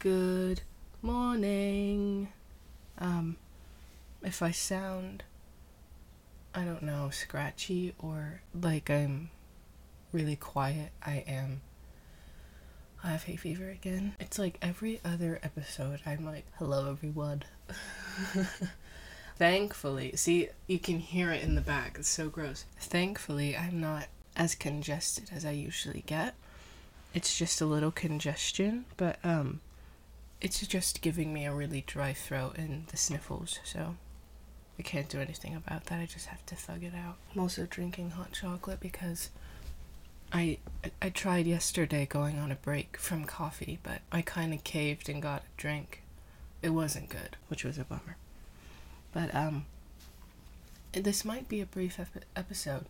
Good morning. Um, if I sound, I don't know, scratchy or like I'm really quiet, I am. I have hay fever again. It's like every other episode, I'm like, hello everyone. Thankfully, see, you can hear it in the back. It's so gross. Thankfully, I'm not as congested as I usually get. It's just a little congestion, but um it's just giving me a really dry throat and the sniffles, so I can't do anything about that. I just have to thug it out. I'm also drinking hot chocolate because I I tried yesterday going on a break from coffee, but I kind of caved and got a drink. It wasn't good, which was a bummer. But um this might be a brief ep- episode.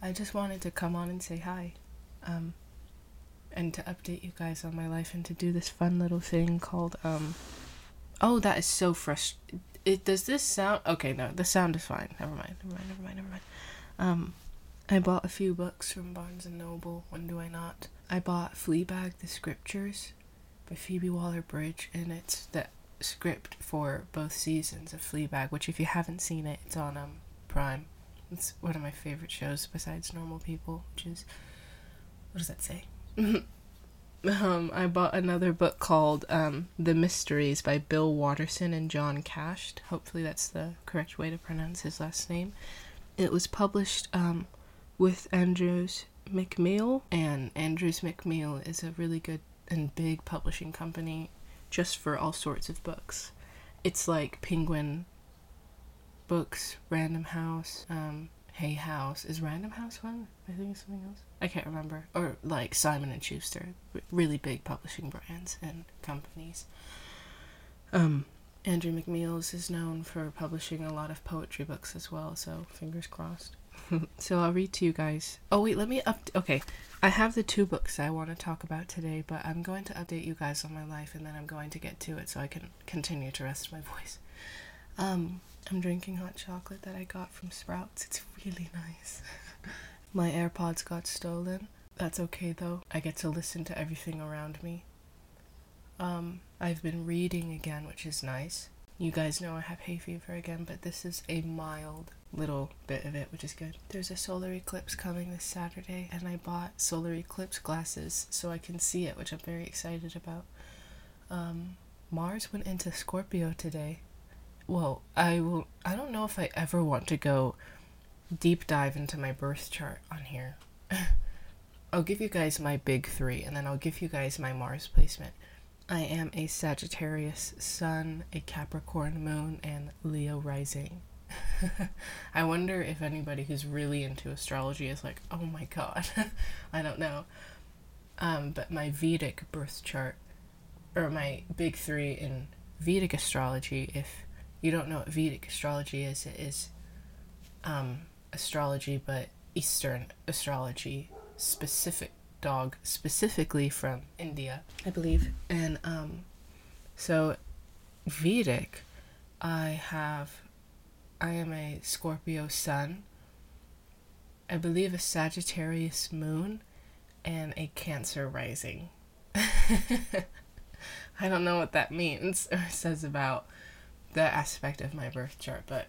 I just wanted to come on and say hi. Um and to update you guys on my life and to do this fun little thing called um oh that is so fresh it does this sound okay no the sound is fine. Never mind never mind never mind never mind. Um i bought a few books from barnes and noble when do i not? I bought fleabag the scriptures by phoebe waller-bridge and it's the script for both seasons of fleabag which if you haven't seen it it's on um prime. It's one of my favorite shows besides normal people which is what does that say um, I bought another book called um, The Mysteries by Bill Watterson and John Kascht. Hopefully, that's the correct way to pronounce his last name. It was published um, with Andrews McMeel, and Andrews McMeel is a really good and big publishing company just for all sorts of books. It's like Penguin Books, Random House, um, Hay House. Is Random House one? I think it's something else. I can't remember. Or like Simon and Schuster, really big publishing brands and companies. Um, Andrew McMeels is known for publishing a lot of poetry books as well, so fingers crossed. so I'll read to you guys. Oh wait, let me up. Okay, I have the two books I want to talk about today, but I'm going to update you guys on my life, and then I'm going to get to it so I can continue to rest my voice. Um, I'm drinking hot chocolate that I got from Sprouts. It's really nice. My AirPods got stolen. That's okay though. I get to listen to everything around me. Um, I've been reading again, which is nice. You guys know I have hay fever again, but this is a mild little bit of it, which is good. There's a solar eclipse coming this Saturday, and I bought solar eclipse glasses so I can see it, which I'm very excited about. Um, Mars went into Scorpio today. Well, I will. I don't know if I ever want to go deep dive into my birth chart on here. I'll give you guys my big three and then I'll give you guys my Mars placement. I am a Sagittarius Sun, a Capricorn Moon, and Leo Rising. I wonder if anybody who's really into astrology is like, oh my god. I don't know. Um, but my Vedic birth chart, or my big three in Vedic astrology, if you don't know what Vedic astrology is, it is um, astrology, but Eastern astrology, specific dog, specifically from India, I believe. And um, so Vedic, I have, I am a Scorpio sun, I believe a Sagittarius moon, and a Cancer rising. I don't know what that means or says about the aspect of my birth chart, but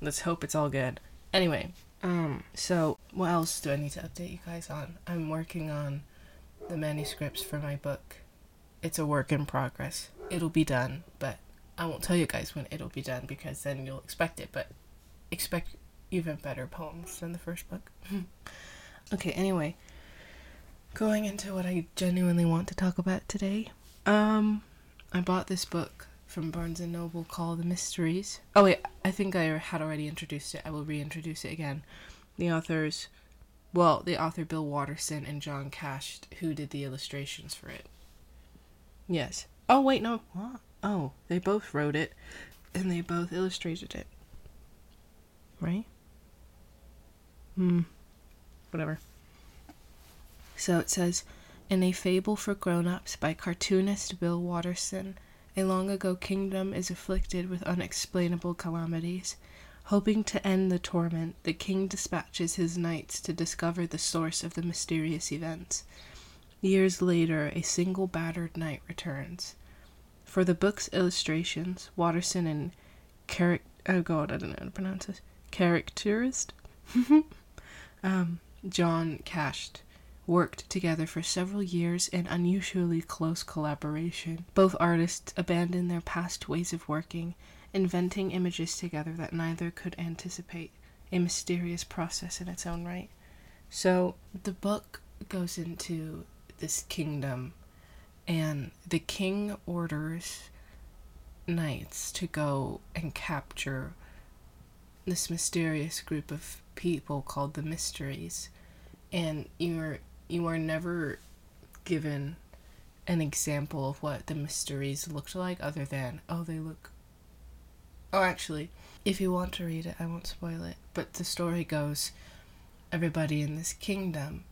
let's hope it's all good. Anyway, um, so what else do I need to update you guys on? I'm working on the manuscripts for my book. It's a work in progress. It'll be done, but I won't tell you guys when it'll be done because then you'll expect it, but expect even better poems than the first book. okay, anyway, going into what I genuinely want to talk about today. Um, I bought this book from Barnes and Noble called The Mysteries. Oh wait, I think I had already introduced it. I will reintroduce it again. The authors, well, the author Bill Watterson and John Cash, who did the illustrations for it. Yes. Oh wait, no. What? Oh, they both wrote it, and they both illustrated it. Right? Hmm. Whatever. So it says, in a fable for grown-ups by cartoonist Bill Watterson a long ago kingdom is afflicted with unexplainable calamities. Hoping to end the torment, the king dispatches his knights to discover the source of the mysterious events. Years later, a single battered knight returns. For the book's illustrations, Watterson and Charac- oh god, I don't know how to pronounce this. Characterist, um, John Kascht worked together for several years in unusually close collaboration. Both artists abandoned their past ways of working, inventing images together that neither could anticipate, a mysterious process in its own right. So the book goes into this kingdom, and the king orders knights to go and capture this mysterious group of people called the Mysteries. And you're you are never given an example of what the mysteries looked like other than oh they look oh actually if you want to read it i won't spoil it. But the story goes everybody in this kingdom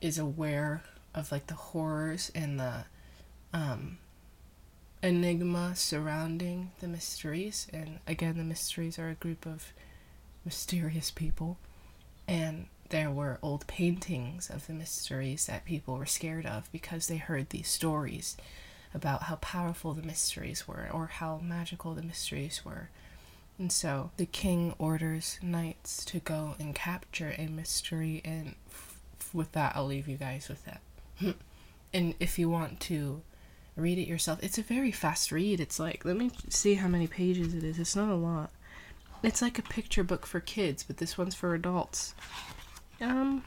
is aware of like the horrors and the um, enigma surrounding the mysteries. And again the mysteries are a group of mysterious people. And there were old paintings of the mysteries that people were scared of because they heard these stories about how powerful the mysteries were or how magical the mysteries were. And so the king orders knights to go and capture a mystery, and f- with that, I'll leave you guys with that. and if you want to read it yourself, it's a very fast read. It's like, let me see how many pages it is. It's not a lot. It's like a picture book for kids, but this one's for adults. Um,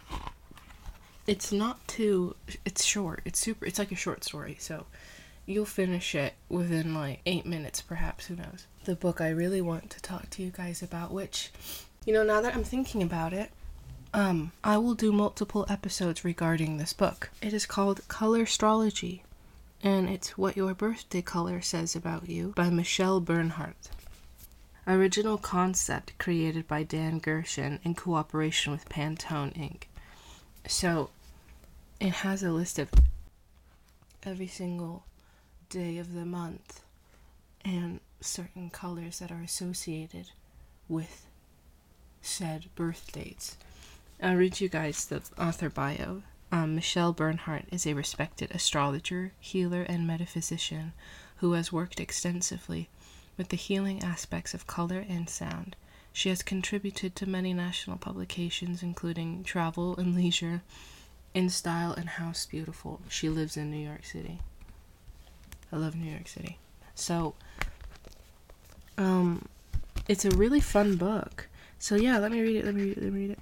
it's not too. It's short. It's super. It's like a short story, so you'll finish it within like eight minutes, perhaps. Who knows? The book I really want to talk to you guys about, which, you know, now that I'm thinking about it, um, I will do multiple episodes regarding this book. It is called Color Astrology, and it's What Your Birthday Color Says About You by Michele Bernhardt. Original concept created by Dan Gershon in cooperation with Pantone Inc. So it has a list of every single day of the month and certain colors that are associated with said birth dates. I'll read you guys the author bio. Um, Michele Bernhardt is a respected astrologer, healer, and metaphysician who has worked extensively with the healing aspects of color and sound. She has contributed to many national publications, including Travel and Leisure, In Style, and House Beautiful. She lives in New York City. I love New York City. So, um, it's a really fun book. So, yeah, let me read it, let me read it, let me read it.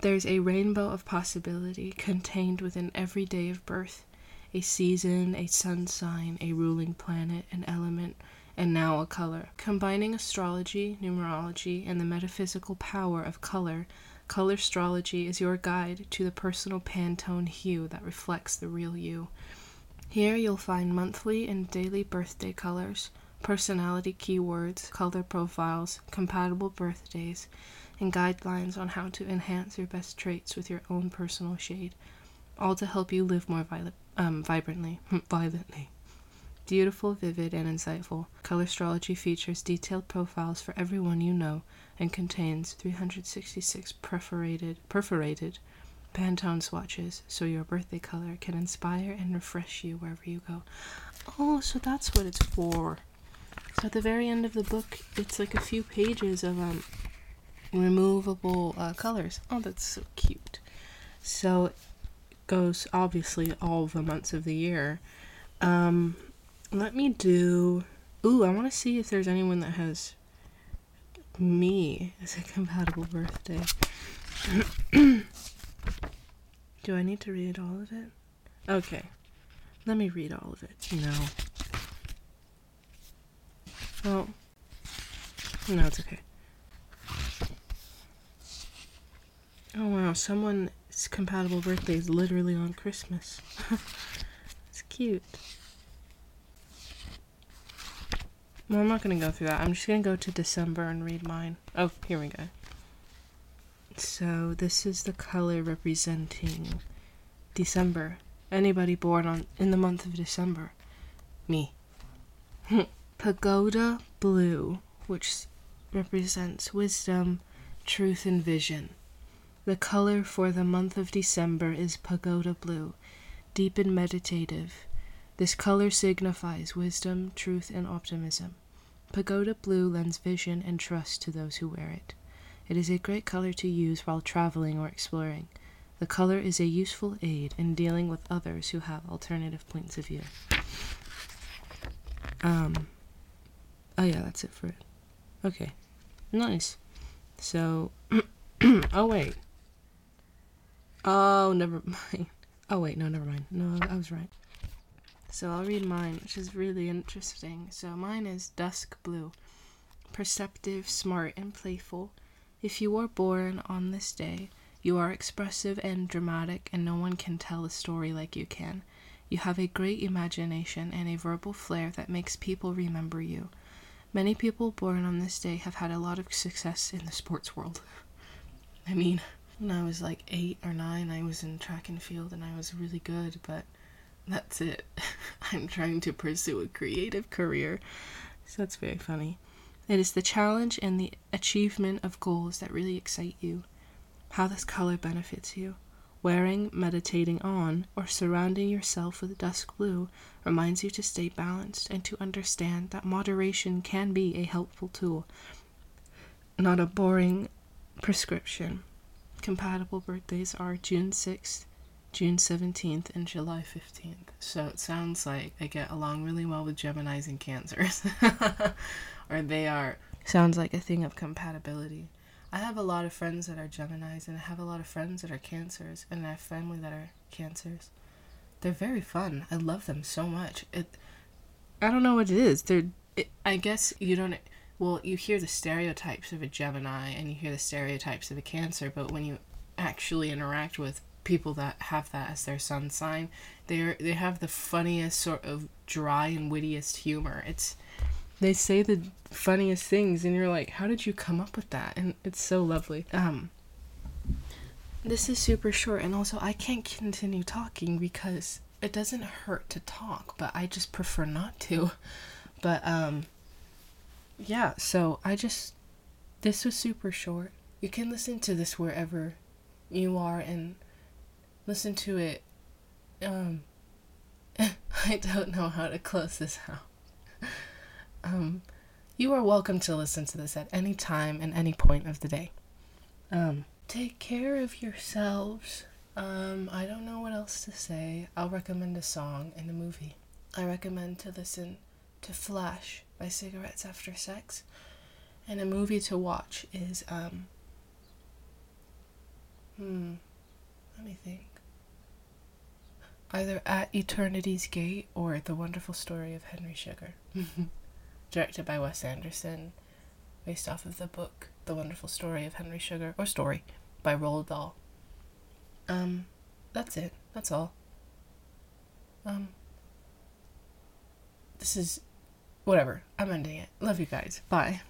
There's a rainbow of possibility contained within every day of birth a season, a sun sign, a ruling planet, an element and now a color. Combining astrology, numerology, and the metaphysical power of color, color astrology is your guide to the personal Pantone hue that reflects the real you. Here you'll find monthly and daily birthday colors, personality keywords, color profiles, compatible birthdays, and guidelines on how to enhance your best traits with your own personal shade, all to help you live more vi- um, vibrantly, violently. Beautiful, vivid, and insightful, Color Astrology features detailed profiles for everyone you know and contains 366 perforated, perforated Pantone swatches so your birthday color can inspire and refresh you wherever you go. Oh, so that's what it's for. So at the very end of the book, it's like a few pages of um removable uh, colors. Oh, that's so cute. So it goes obviously all the months of the year. Um, let me do. Ooh, I want to see if there's anyone that has me as a compatible birthday. do I need to read all of it? Okay. Let me read all of it. No. Well, no, it's okay. Oh wow, someone's compatible birthday is literally on Christmas. it's cute. Well, I'm not going to go through that. I'm just going to go to December and read mine. Oh, here we go. So, this is the color representing December. Anybody born on in the month of December. Me. Pagoda blue, which represents wisdom, truth, and vision. The color for the month of December is pagoda blue, deep and meditative, This color signifies wisdom, truth, and optimism. Pagoda blue lends vision and trust to those who wear it. It is a great color to use while traveling or exploring. The color is a useful aid in dealing with others who have alternative points of view. Um, oh yeah, that's it for it. Okay, nice. So, oh wait. Oh, never mind. Oh wait, no, never mind. No, I was right. So I'll read mine, which is really interesting. So mine is dusk blue. Perceptive, smart, and playful. If you were born on this day, you are expressive and dramatic, and no one can tell a story like you can. You have a great imagination and a verbal flair that makes people remember you. Many people born on this day have had a lot of success in the sports world. I mean, when I was like eight or nine, I was in track and field and I was really good, but that's it. I'm trying to pursue a creative career. So that's very funny. It is the challenge and the achievement of goals that really excite you. How this color benefits you. Wearing, meditating on, or surrounding yourself with dusk blue reminds you to stay balanced and to understand that moderation can be a helpful tool, not a boring prescription. Compatible birthdays are June 6th, June 17th, and July 15th. So it sounds like I get along really well with Geminis and Cancers. or they are. Sounds like a thing of compatibility. I have a lot of friends that are Geminis, and I have a lot of friends that are Cancers, and I have family that are Cancers. They're very fun. I love them so much. It, I don't know what it is. They're. It, I guess you don't. Well, you hear the stereotypes of a Gemini, and you hear the stereotypes of a Cancer, but when you actually interact with people that have that as their sun sign, they they have the funniest sort of dry and wittiest humor. It's they say the funniest things and you're like how did you come up with that? And it's so lovely. Um this is super short and also i can't continue talking because it doesn't hurt to talk but i just prefer not to. But um yeah so i just this was super short. You can listen to this wherever you are and listen to it um i don't know how to close this out um you are welcome to listen to this at any time and any point of the day. Um, take care of yourselves. Um, I don't know what else to say. I'll recommend a song and a movie. I recommend to listen to Flash by Cigarettes After Sex. And a movie to watch is, um, hmm, let me think. Either At Eternity's Gate or The Wonderful Story of Henry Sugar. directed by Wes Anderson, based off of the book The Wonderful Story of Henry Sugar, or Story, by Roald Dahl. Um, that's it. That's all. Um, this is whatever. I'm ending it. Love you guys. Bye.